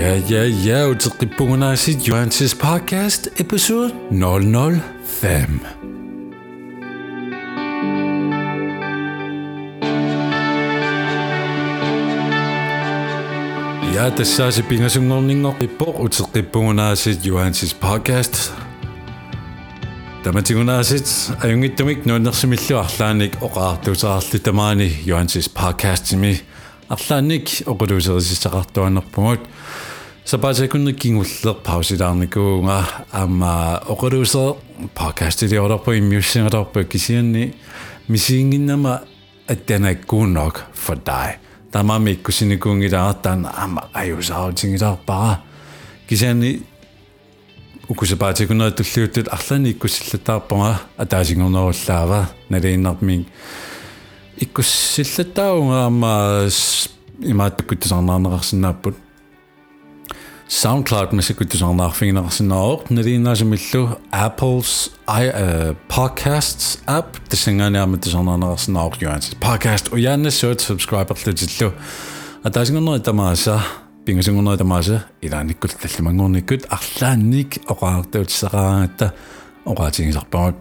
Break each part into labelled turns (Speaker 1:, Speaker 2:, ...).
Speaker 1: Yeah, yeah, yeah, og til Ribbungenasi Johanses podcast, episode 005. Ja, tässä on se pingasungolningo, Ribbo, og til Ribbungenasi Johanses podcast. Tämä tingunasit, ajungittamik nuinnersimillu arlaanik oqaartusaarli tamaani Johanses podcastimi. Arlaanik oquluuserisissaqartuanerpugut. Сапаасакуннеккингуллер паусилаарникуунга аама оқулуусер подкастилиорерпу иммиуссингалерпу кисианни мисиингиннама аттанаккууннок for dig тамами кусиникуунгилаартаан аама аюсаутингилаарпара кисианни укусапаатикуна туллиуттут арлани иккуссиллатаарпага атаасингорнеруллаава налииннармин иккуссиллатааунга аама имааттуккутсарнаарнеқарсинааппут SoundCloud масиккутсарнаарфигинеқарсинаавоқ налииннаасимиллу Apple's i uh, podcasts app тасанганиарма тасарнаарнеқарсинаавоқ юанс podcast. Уяаннассуут subscriber-лутиллу атаасингорнери тамааса пингасунгорнери тамааса илааниккут таллимангорниккут арлаанник оқаартуутсақараангатта оқаатингисарпагут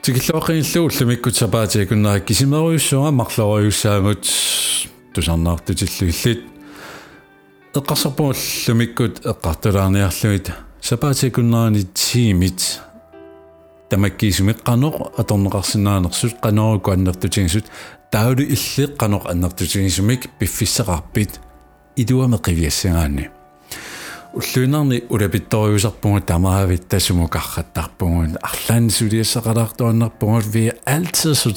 Speaker 1: тикиллоқинлу уллумиккут сапаатиакуннаа кисимеруйуссуга марлориуссаагут тусарнаартутиллу иллит эққарсарпугуллумиккут эққартулаарниарлуит сапаатиакуннаани тимит тамаккиисумик қанеқ аторнеқарсинаанерсут қанерукку аннертутигисут таулу иллеқ қанеқ аннертутигисумик пиффиссақарпит идуаме қивиассагаани уллуинарни улапитториусарпугу тамаавит тасуму карраттарпугу арлаани сулиассақалаартуаннарпугу ви altid så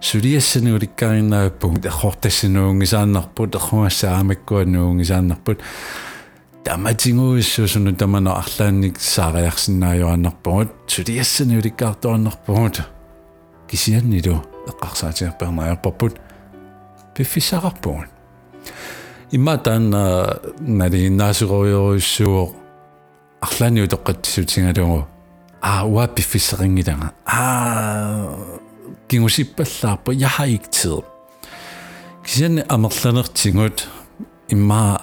Speaker 1: travlt сулиассанууликкариннааппугу эхортассинуунгисааннарпут эрхуассаамаккуануунгисааннарпут таматингуиссуусуну тамано арлаанник саариарсинааюаннарпугут сулиассанууликкаартуаннарпугут кисианнилу эққарсаатиарпернаярпарпут пиффисақарпугут имматаан налииннаасурориоруссуо арлаани утоққатсутингалугу аа уа пиффиссерингилага аа кингусиппаллаарпа я har ikke tid кисианни амерланертингут имма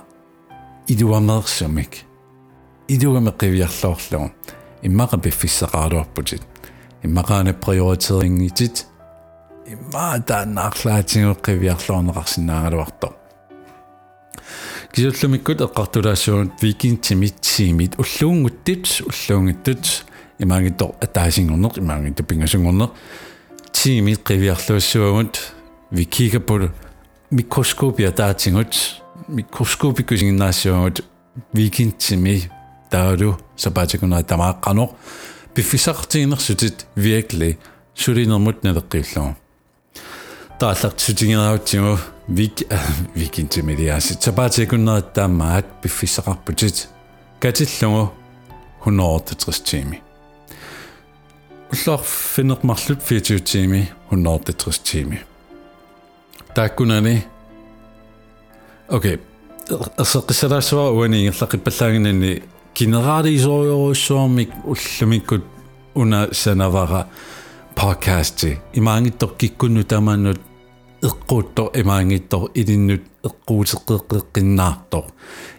Speaker 1: идуамерсамик идуаме қивиарлоорлугу иммақа пиффиссеқаалуарпутит иммақаане приоритерингитит. Имма тааннаарлаатингу қивиарлоорнеқарсинаагалуарто кисуллумиккут эққартулаассуунт викинг тимитсиимит. Уллуунгуттит уллуунгиттут имаагиттор атаасингорнер имаагитта пингасунгорнер тимит қивиарлууссуагут vi kigger på mikroskopia таатингут микроскопикусингинаассуагут викинтими таалу сапаатикуна тамааққанор пиффисартигинерсутит virkelig сулинермут налеққиуллугу тааллартсутигераутсигу вик викинтимилиаси сапаатикуннера таамаат пиффисақарпутит катиллугу 160 тими уллаар финнермарлут 24 тими 160 тими тааккунани окей асеққисалаассуа уани ингерлақиппаллаагинани генералисориоруссуармик уллумиккут уна санавара подкасти имаангиттор киккунну тамааннут эққуутто имаангиттор илиннут эққуутеққеққиннаартор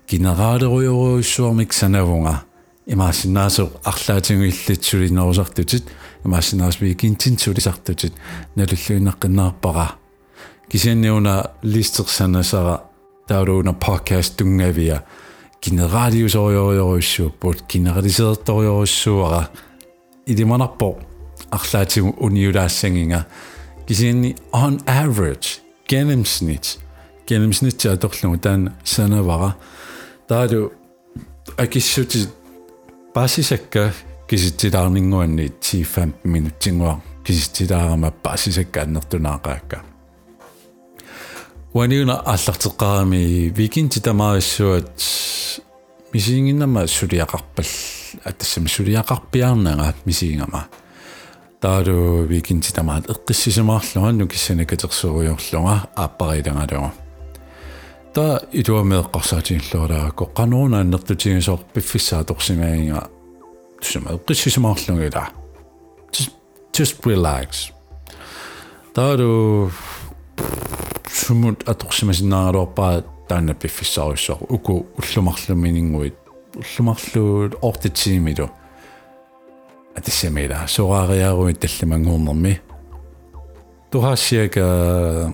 Speaker 1: генералеруйоруссуармик санавунга имаасиннаасо арлаатингуиллитсулинерусартутит имаасиннаас викинтинсулисартутит налуллуинеққиннаарпара кисианниуна листерсанасара тауруна подкаст тунгавиа генералиусориориоруссууппут генералисеэрториоруссуара илиманарпо арлаатигу униулаассангинга кисианни on average gennemsnit gennemsnit аторлугу таан санавара. Таалу акиссути пассисакка киситсилаарнингуанни 10-15 минуттингуа киситсилаарама пассисакка аннертунаақаакка ваниуна аллартеққарами викинти тамаариссуат мисиингиннама сулиақарпал аттассами сулиақарпиарнага мисиингама таалу викинти тамаат эққиссисимаарлуга нукиссанакатерсуруйорлуга ааппарилангалуга та илуамеэққарсаатингиллуараа коққанууна аннертутигисоор пиффиссаа торсимаинга тусама эққиссисимаарлугила just relax. Таалу сумут аторсимасинааруарпаа таана пиффиссаруссоо уку уллумарлуминингуит уллумарлуут ортитсиимилу атиссамила сораариаруит талламангуурнэрми тухассиака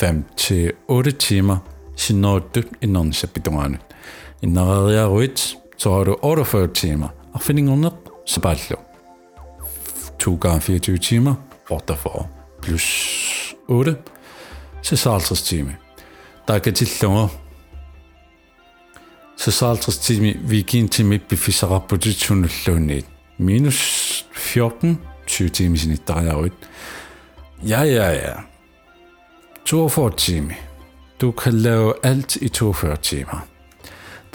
Speaker 1: 5 til 8 timer sinuuttut innernissapitungaanut innareriaruit soralu 48 timer arfiningornerp sapaallu 2 gange 24 timer ortafor plus 8 56 timer taakatillunger 56 timer vikin timer bifisararputitsunulluunniit minus 14 20 timer sinittariaruit ja ja ja. 42 timer du kan lave alt i 42 timer.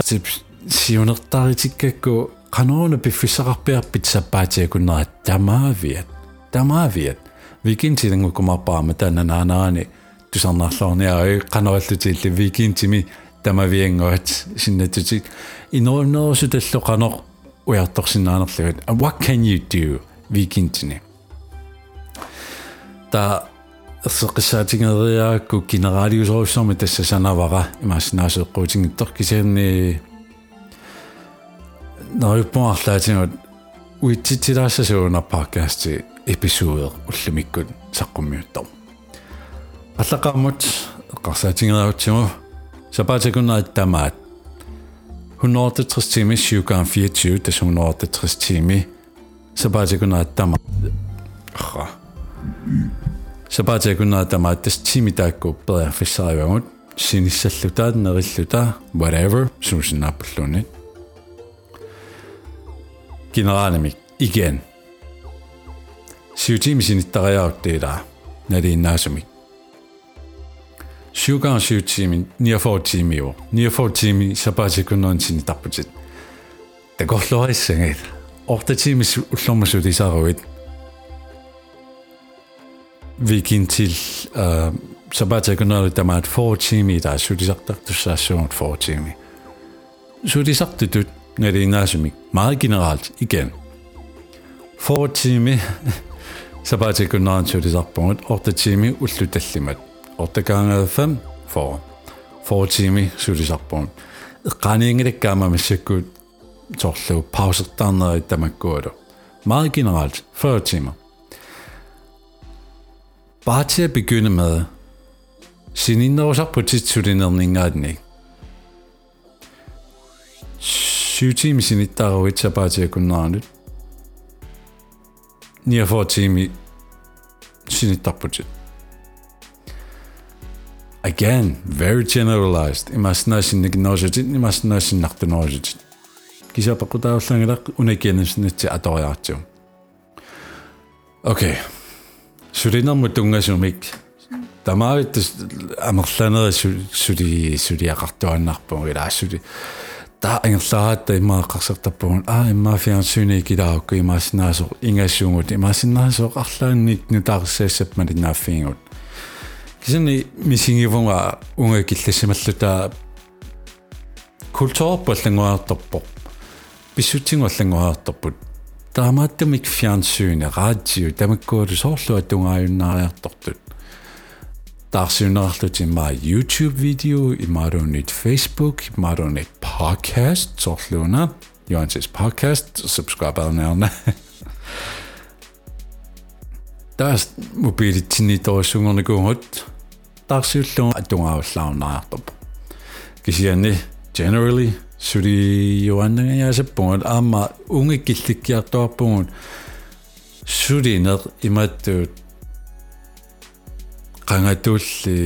Speaker 1: Tip siunertaritikakku qanuuna piffisaqarpiarpit sappaatiakunnerat tamaaviat tamaaviat vikintilangukumarpaama tananaanaani тусарнаарлаарниарай канаваллутиилли викинтими тамавиангуат синнатути инорнорсу талло канор уярторсинаанерлугат what can you do? Викинтини та эссеққиссаатингериаакку кинераалиусоруссорми тасса санавара имаассинааseqqуутингиттор кисиарни нойппуарлаатингут уитситилаассасуунарпаркаасти эпизоодер уллумиккут саққуммиуттор аллақармут эққарсаатингераутсиму сапаатакуннаат тамаат 160 timer 7 gange 24 det er 160 timer сапаатакуннаат тама ха сапаатиакуннаатама тастимитаакку периарфиссаривагут синиссаллутаа нериллутаа whatever сусиннааппуллуни генералами igen. Сиутими синиттариаруттиилаа налииннаасуми сиугаан сиутими ниафор тимио ниафор тими сапаатикуннуун синитарпутит такорлуариссагит ортатимис уллормасулисааруит viikin vikintil äh, sabatakunalu tamaa fortiimi taa sulisartartussaassuungut fortiimi sulisartutut naliinaasumik maa generelt igen. Fortiimi sabatakunaran sulisarpungut ortatiimi ullutallimat ortakaangaafam for fortiimi sulisarpungut eqqaniingelakkaamamissakkuut torlu pausertarneri tamakkuulu Maa generelt 40 timer. Bare til at begynne med, 신인나오샤포치추리넘닝아니 슈팀 신이따가 외차바지에군나아니 니아포팀이 신이따포지 Again, very generalized. Imaginasin ni gnosjit, imaginasin nak gnosjit. Kisa pakuta ulang ilak unegenin sinitsi atoyaatio. Okay. Сулинерму тунгасумик тамаавиттус амерланери сули сулиақартуаннарпугу илаассули та ангерлараатта имааққарсертарпугун аа иммаафиарсууни килаакку имаассинаасо ингассуугут имаассинаасо арлаанник нутаарсаассапмали нааффиингут кисани мисингивунга унга киллассималлута культуурпаллангуарторпо писсутсингуаллангуарторпут таамааттамик фиансууни раадио тамаккуулу соорлуа тунгааюннаариартортут таарсиунерарлут имаа YouTube видео имаарунит Facebook имаарунит podcast соорлууна Johannes podcast subscribe арнаарна таас мобилитсини тоосунгорникунгут таарсиуллуун атунгааваллаарнааартоп кисиани generally suri joannagaasappungut aama ungikillikkiartuarpungut sulineq imattuut qangatulli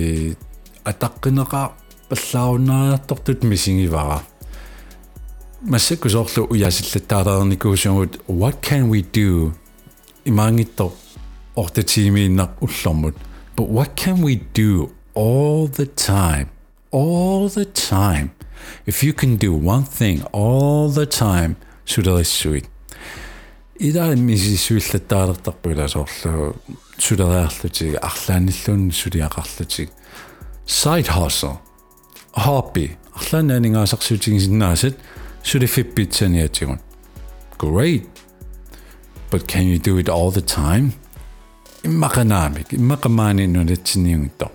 Speaker 1: ataqqinaqaa паллааруннариарторtut мисигивара массаккусоорлу уясиллаттаалаарникуусугут what can we do? Имаангитто ортатимииннақ уллормут but what can we do all the time? All the time If you can do one thing all the time, сулерissуит. Ида миси суиллаттаалертарпуласоорлу сулериарлутиг арлааниллуун сулиақарлутиг side hustle hobby арлаанаанингаасарсуутигисиннаасат сулифиппитсаниатигун great but can you do it all the time иммақанаамик иммақамаани нунатсиниунгтор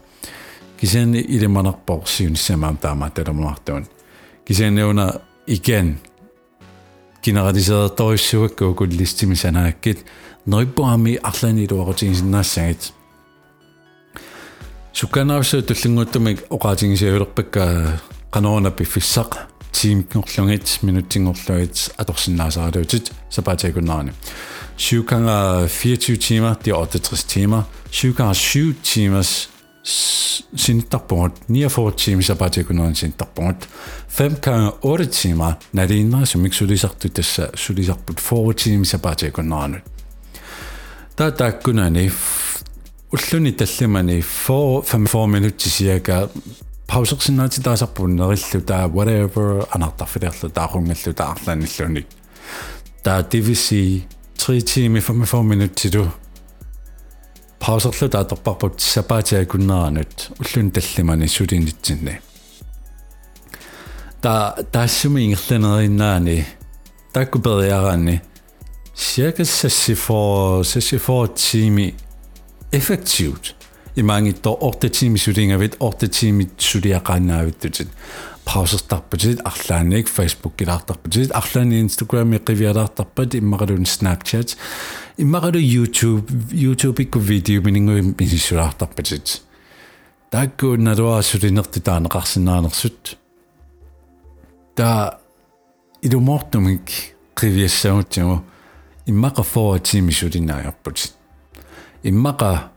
Speaker 1: кисиани илиманарпор сиунissamaam Кисианиуна igen. Генералисеэрториссуакку куллистими санааккит нериппуами арлани илуақутигисиннаассагит сукканаавсу туллингуттумик оқаатигисиулерпакка канорна пиффиссақ тимикнерлугит минуттингорлугит аторсиннаасаалуутит сапаатиакуннаарни 7 gange 24 timer, det er 68 timer. 7 gange 7 timers sinterpunkt, 49 timer sabatikunoon sinterpunkt, 5 gange 8 timer, nariinma, som ikke sulisartu tässä sulisarput 4 timer sabatikunoon. Tätä kunani, ulluni tallimani 4 minuutti sieltä pausaksinnaati taasarpun nerillu taa whatever anartarfilerlu taaqungallu taarlanillunik. Taa divisi 3 timer 45 minuutti паусерлу таатарпарпут сапаатиакуннеранут уллун таллимани сулинитсинни та таассуми ингерланериннаани таккупериараани cirka 64 64 тими effektivt имангитто 8 тими сулингавит 8 тими сулиақааннаавиттутит паусертарпутит арлааник Facebook гилаартарпутит арлаани Instagram иқивиалаартарпат иммақалун Snapchat иммақалу YouTube YouTube икку видео минингуи мисисулаартарпутит таакку налуаасулинерти таанеқарсинаанерсут та идумортумик қивиассагутсигу иммақа фоо тимисулинааярпутит иммақа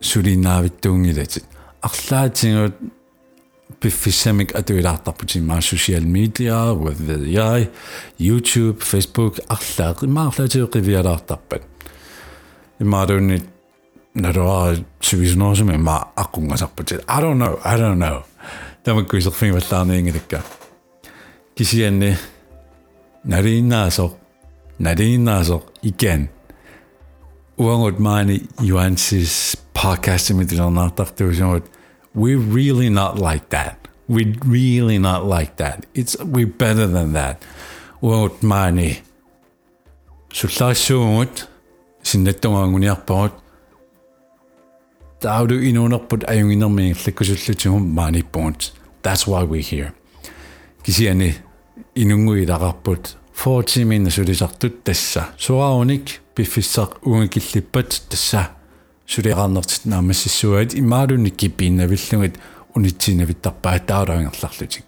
Speaker 1: сулинаавиттуунгилатит арлаатингут بفسمك أدو إلى طبتي مع السوشيال ميديا وذ ياي يوتيوب فيسبوك أخلاق ما أخلاق تقبي إلى طبن إما روني نرى سويس نوزم إما أقوم أصبتي I don't know I don't know تمام كويس خفين بطلاني إنجلك كيسي أني نرين ناسو نرين ناسو إكين uangot maani Johansis podcastin mit den anartartuusugut we're really not like that. We're really not like that. It's we're better than that. Уут маани суллаассуугут синнаттугаангуниарпарут таавду инуунерпут аюнгинермингерлаккусуллутигум мааниппуут that's why we're here кисиани инунгуилақарпут 40 минна сулисартут тасса суарауник пиффиссақ унгикиллиппат тасса сулиақарнертит наамассиссуаит имаалунни киппииннавиллугит унитсинавиттарпаа таалаангерларлутик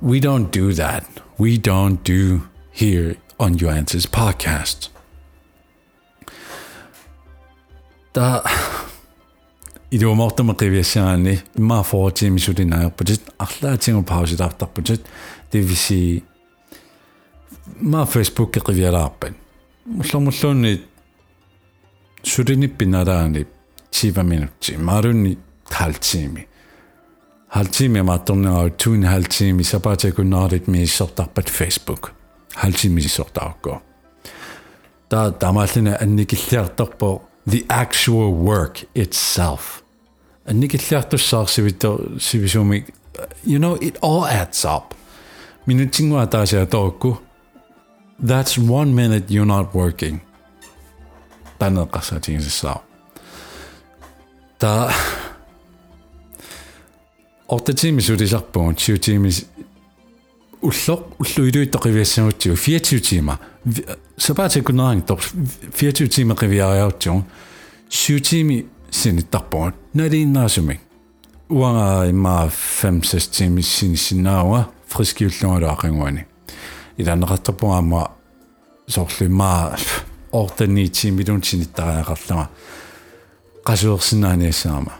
Speaker 1: We don't do that. We don't do here on Your Answers podcast. Та идуумортама qivиассаани имма фоортими сулинаагерпутит арлаатингу паусилаартарпутит дивиси ма фейсбук qivиалаарпат муллормуллуунни Shurini pinarani chiva minukchi, maruni talchimi. Halchimi matoni au tuin halchimi sapate ku naarit mi sota pat Facebook. Halchimi sota ako. Ta damasina anniki sertopo the actual work itself. Anniki sertu sark sivito sivisumi. You know, it all adds up. Minutingu atasia toku. That's one minute you're not working. Танеқарсаатигисаа та ортатими сулисарпугут сиутими уллоқ уллуилуиттоқивиассагутсигу 24 тима сапаатикунераан тор 24 тима қивиариаутсигу сиутими синиттарпугут налииннаасумик уанга имма 5-6 тими синисиннаауа фрискиуллугалуақингуани иланеқартарпугаама соорлимаа ортанниитсим милунсиниттариақарлама qasuersinnaaniassaama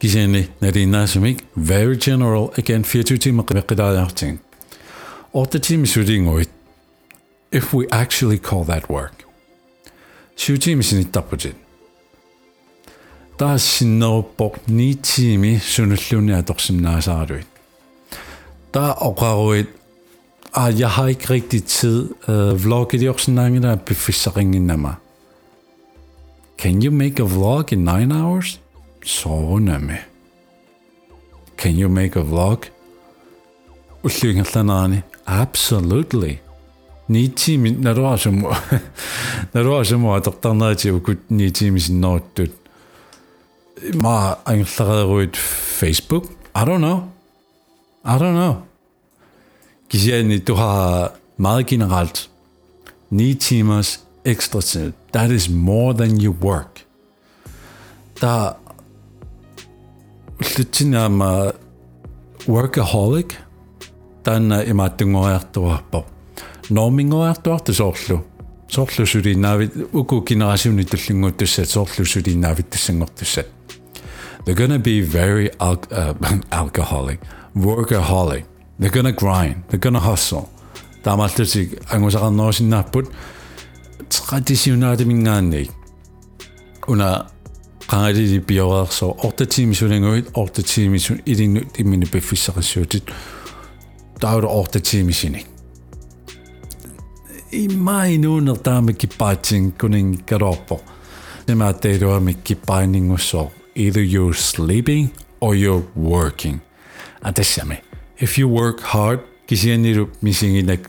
Speaker 1: кисиани налинаасумик very general again 24 тима qeqqilaariarting ортатими сулингуит if we actually call that work. Сиутими синиттарпутит таассиннеруппоқ ниитсими сунуллуни аторсимнаасааруит таа оқаруит Ah, jeg har ikke rigtig tid. Øh, uh, vlog er også sådan der befiseringen af mig. Can you make a vlog in 9 hours? Sovende med. Can you make a vlog? Ullingallanani. Absolutely. Ni tiimi naruasum naruasum ataqtarnaati ukut ni tiimi sinnoortut ma anglareeruit Facebook I don't know I don't know Giselle, du har meget generelt 9 timers ekstra tid. That is more than you work. Der er lytinama workaholic tanna er øh, imattungoiartuarpo. Normingoiartuartu soorlu. Soorlu sulinnaavit uku generasiuni tullunguutussat soorlu sulinnaavit tussangortussat. They're going to be very al- uh, alcoholic, workaholic. they're going to grind they're going to hustle таамаалтусик ангусақарнерусиннааппут традиционаатимингаанник уна qangalili piorerso ortatimi sulanguit ortatimi sun ilinnu timmini piffissaqassuutit taura ortatimi sinik imainuuner taami kippaatin kuning karopo nema teiruami kippainingusso either you're sleeping or you're working atassami if you work hard, kasi yan nirop missing like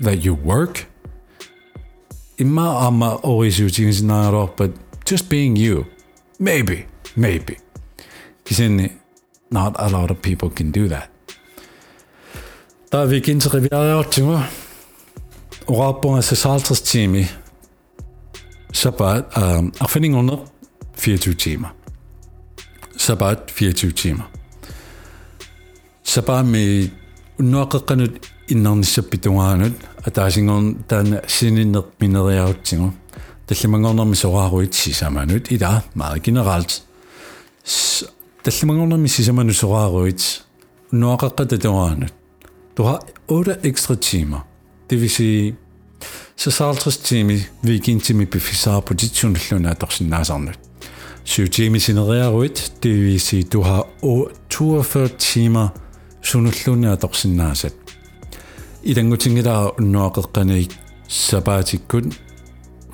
Speaker 1: that you work. Ima ama always using is not off, but just being you. Maybe, maybe. Kasi not a lot of people can do that. Da vi ginn til reviareortima. Orapon er sesaltres time. Sabbat, um, øh, afinding under 24 timer. Sabbat 24 timer. Så bare med unoqeqqanut innernissappituaanut ataasingoon taan sininneq mineriarutsingu талламангорнэрми сорааруит сисаманут ила meget generelt талламангорнэрми сисаману сорааруит уноақаққата туаанут du har 8 ekstra timer det vil sige så 50 timer weekendtimi befisar på dit sundeluna dorsinnaasarnut 7 timer sinereeruit det vil sige du har 42 timer sundeluna dorsinnaasat ilangutingila unnoaqeqqanik sabaatikkut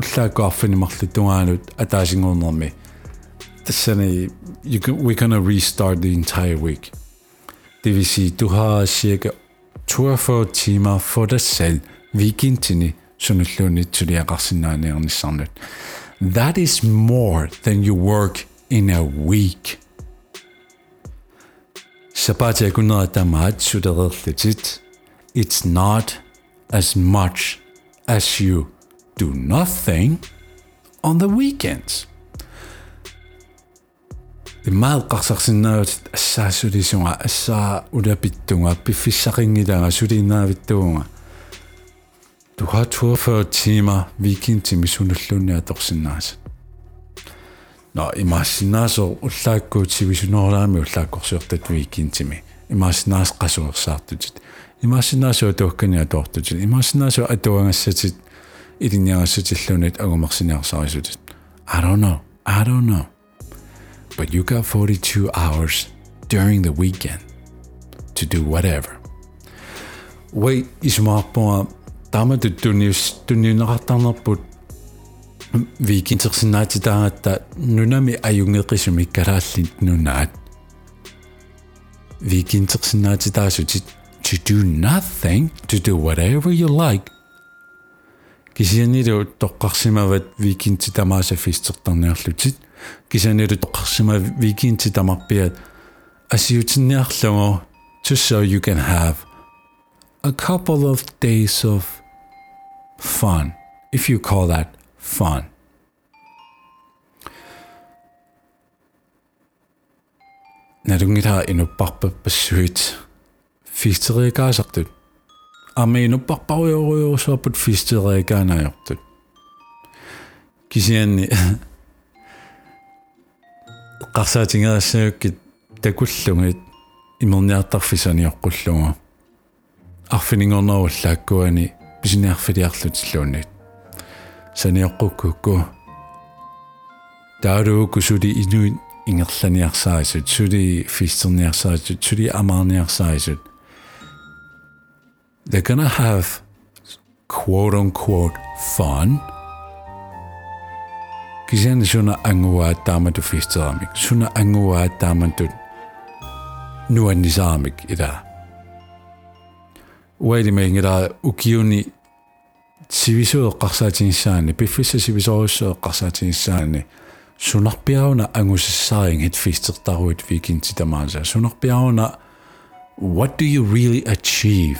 Speaker 1: уллааккуарфинимарлу атаасингуунерми тассани you can, we're gonna restart the entire week det vil sige du har cirka 42 timer for dig selv weekendtini sunulluuni tuliaqarsinnaaniarnissarnut that is more than you work in a week Sabati kunera tamaat sudererlutit it's not as much as you do nothing on the weekends. имаалқарсарсинаават ассаассулисунга ассаа улапиттунга пиффиссақингилага сулиннаавиттуунга туха 42 timer weekendtimi suнуллуунниа торсиннааса no imasinaso ullaakku tivisunoraami ullaakkorsiortat viikintimi imasinas qasuersaartut imasinaso tokkania tortut imasinaso atuangassatit ilinjaassatilluunit agumersiniarsarisut i don't know. I don't know. But you got 42 hours during the weekend to do whatever. Wait ismaarpunga tamatut tunius tunniunaqartarnerput викинтерсинаатитаагатта нунами аюнгеқисуми карааллит нунаат викинтерсинаатитаасутит to do nothing to do whatever you like кисианилу тоққарсимават викинти тамааса фистертарниарлутит кисианилу тоққарсима викинти тамарпиат асиутинниарлугу just so you can have a couple of days of fun if you call that Fun. Нарungita инуппарпа пассуит фистеригаасартут амиинуппарпаруйоруйорусуарпут фистеригаанааёртут кисианни qarsaatiнгерассааккит такуллугит имерниартарфисаниоққуллуга арфинингорнеруллааккуани писиниарфилиарлутиллуунит саниоққуккукку таарууку сули инуит ингерланиарсаасут сули фистерниарсаасут сули амаарниарсаасут they're going to have quote unquote fun. Kisian suna angua tamantu fistaamik, suna angua tamantu nuannisaamik ida. Uaili me ngira ukiuni siviso qarsaatinsaani, piffissa sivisorusso qarsaatinsaani, сунарпиауна ангусассаарингит фистертаруит викинтитамааса сунарпиауна what do you really achieve?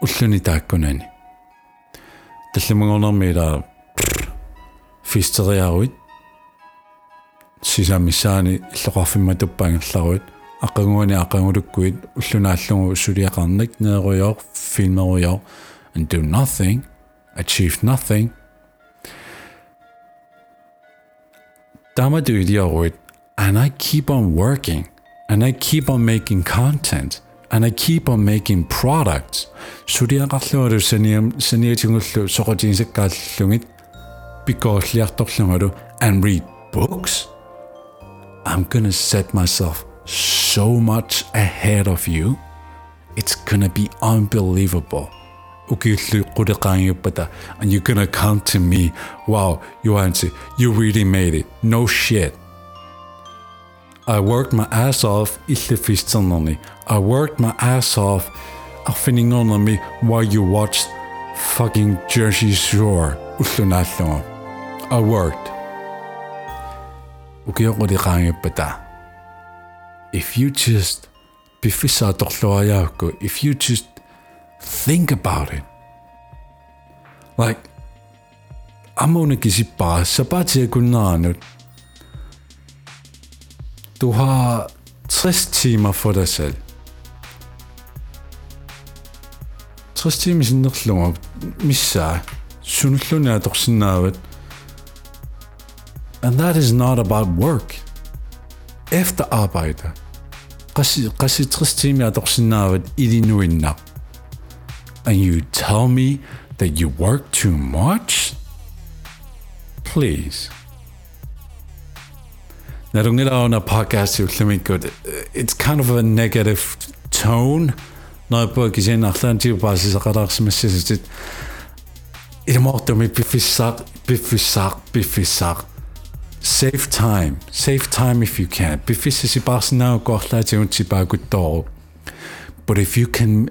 Speaker 1: Уллуни тааккунани талламагорнэрмила фистериаруит сисамисаани иллоқарфимматуппаангерларуит аққангуани аққангулуккуит уллунааллугу сулиақарник нееруйоо филмеруйоо and do nothing achieve nothing Damaduidiaruit and I keep on working and I keep on making content and I keep on making products. Sudiaqarlualu saniam saniatingullu soqotinsakkaallungit pikoorliartorlungalu and read books. I'm to set myself so much ahead of you. It's to be unbelievable. And you're gonna come to me. Wow you answer you really made it. No shit. I worked my ass off I worked my ass off on me while you watched fucking Jersey Shore I worked. If you just if you just think about it. Like amuna kisipaa sapatia kunnaanut du har 60 timer for dig selv 60 timer sinnerlunga missaa sunullunia torsinnaavat and that is not about work. Efter arbejde. Qassi 60 timer torsinnaavat ilinuinnaq and you tell me that you work too much? Please. När unga on a podcast yw llymigwyd, it's kind of a negative tone. Når jeg bør gysyn allan ti'w basis ag ar sms sydd. Ir mort am i bifisar, bifisar, bifisar. Save time. Save time if you can. Bifisar si bars naw gwallau ti'w ti'w bagwyd dol. But if you can...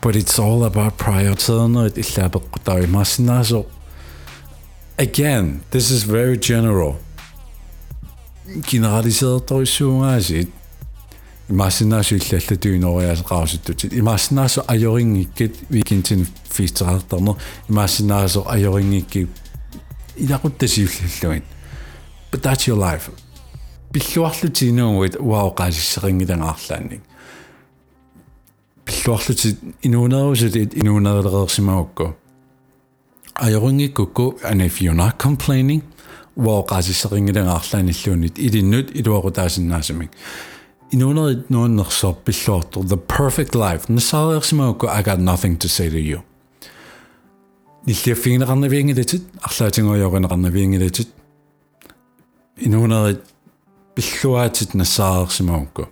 Speaker 1: but it's all about prioriteterne иллаапеққутави maasinaaso again this is very general generaliseertorissuungaasit имаассинааsu иллаллатуинериасеқарусуттутит имаассинаасо ajoriнгиккит викинтин фиистерартарнер имаассинаасо ajoriнгикки илақуттасиуллаллуин but that's your life пиллуарлутинуугуит уао qaasisseriнгилангаарлаанник пиллуарлути инуунерусут инуунерилереерсимагукку ajorungikukku and if you're not complaining вооqaasisseriнгилангаарлааниллуунит илиннут илуақутаасиннаасамик инуунерит нууннерсоо пиллуартор the perfect life нассаариерсимагукку i got nothing to say to you ниллиаффигинеқарнавиангилатит арлаатингориоринеқарнавиангилатит инуунерит пиллуаатит нассаариерсимагукку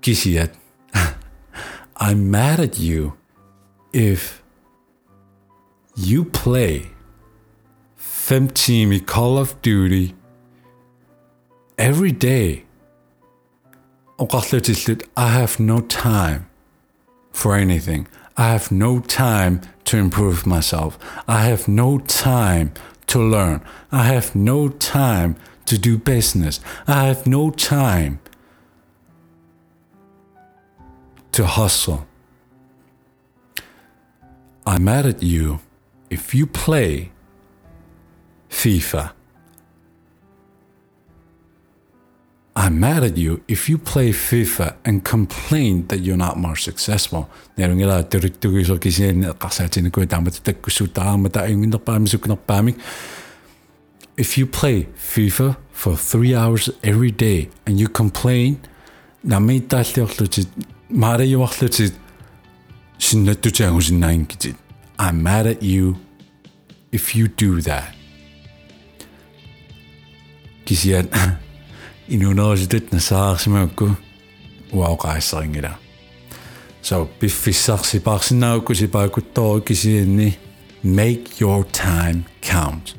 Speaker 1: кисиат I'm mad at you if you play Femteam Call of Duty every day. I have no time for anything. I have no time to improve myself. I have no time to learn. I have no time to do business. I have no time to hustle. I'm mad at you if you play FIFA. I'm mad at you if you play FIFA and complain that you're not more successful. If you play FIFA for three hours every day and you complain, maarejuarlutit sinnattutaagusinnaangitit I'm mad at you if you do that. Kisian inunerisitit nasaarsimiukku uauqaasserinngila. So piffissarsipaarsinnaukku sipaakuttoru kisianni make your time count.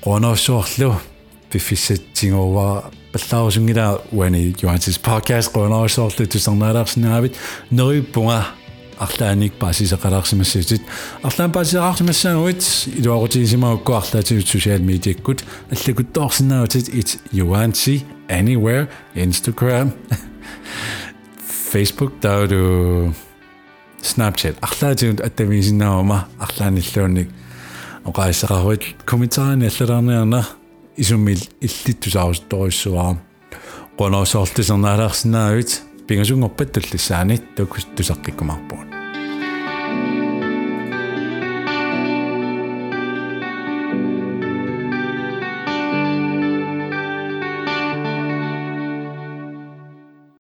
Speaker 1: Qonorsuarlu биффиссатсигуува паллаарусунгила уани Johannes podcast qonoosuarlu тусарнаалаарсинаавит нериппунга арлааник паасисеқалаарсимассутит арлаан паасисеқарсимассаагуит илуарутигисимаукку арлаатигут social media-ккут аллагуттоорсинаавтит it Johansi anywhere Instagram Facebook тааду Snapchat арлаатигут аттамисинаама арлааниллуунник оқаисеқаруит комментарини аллалаарниарна исуммил иллиттусаарусторуссуаа qonoosoortisernaalаарсинаавит пингасунгорпат таллиссаанит тукус тусаққиккумарпуут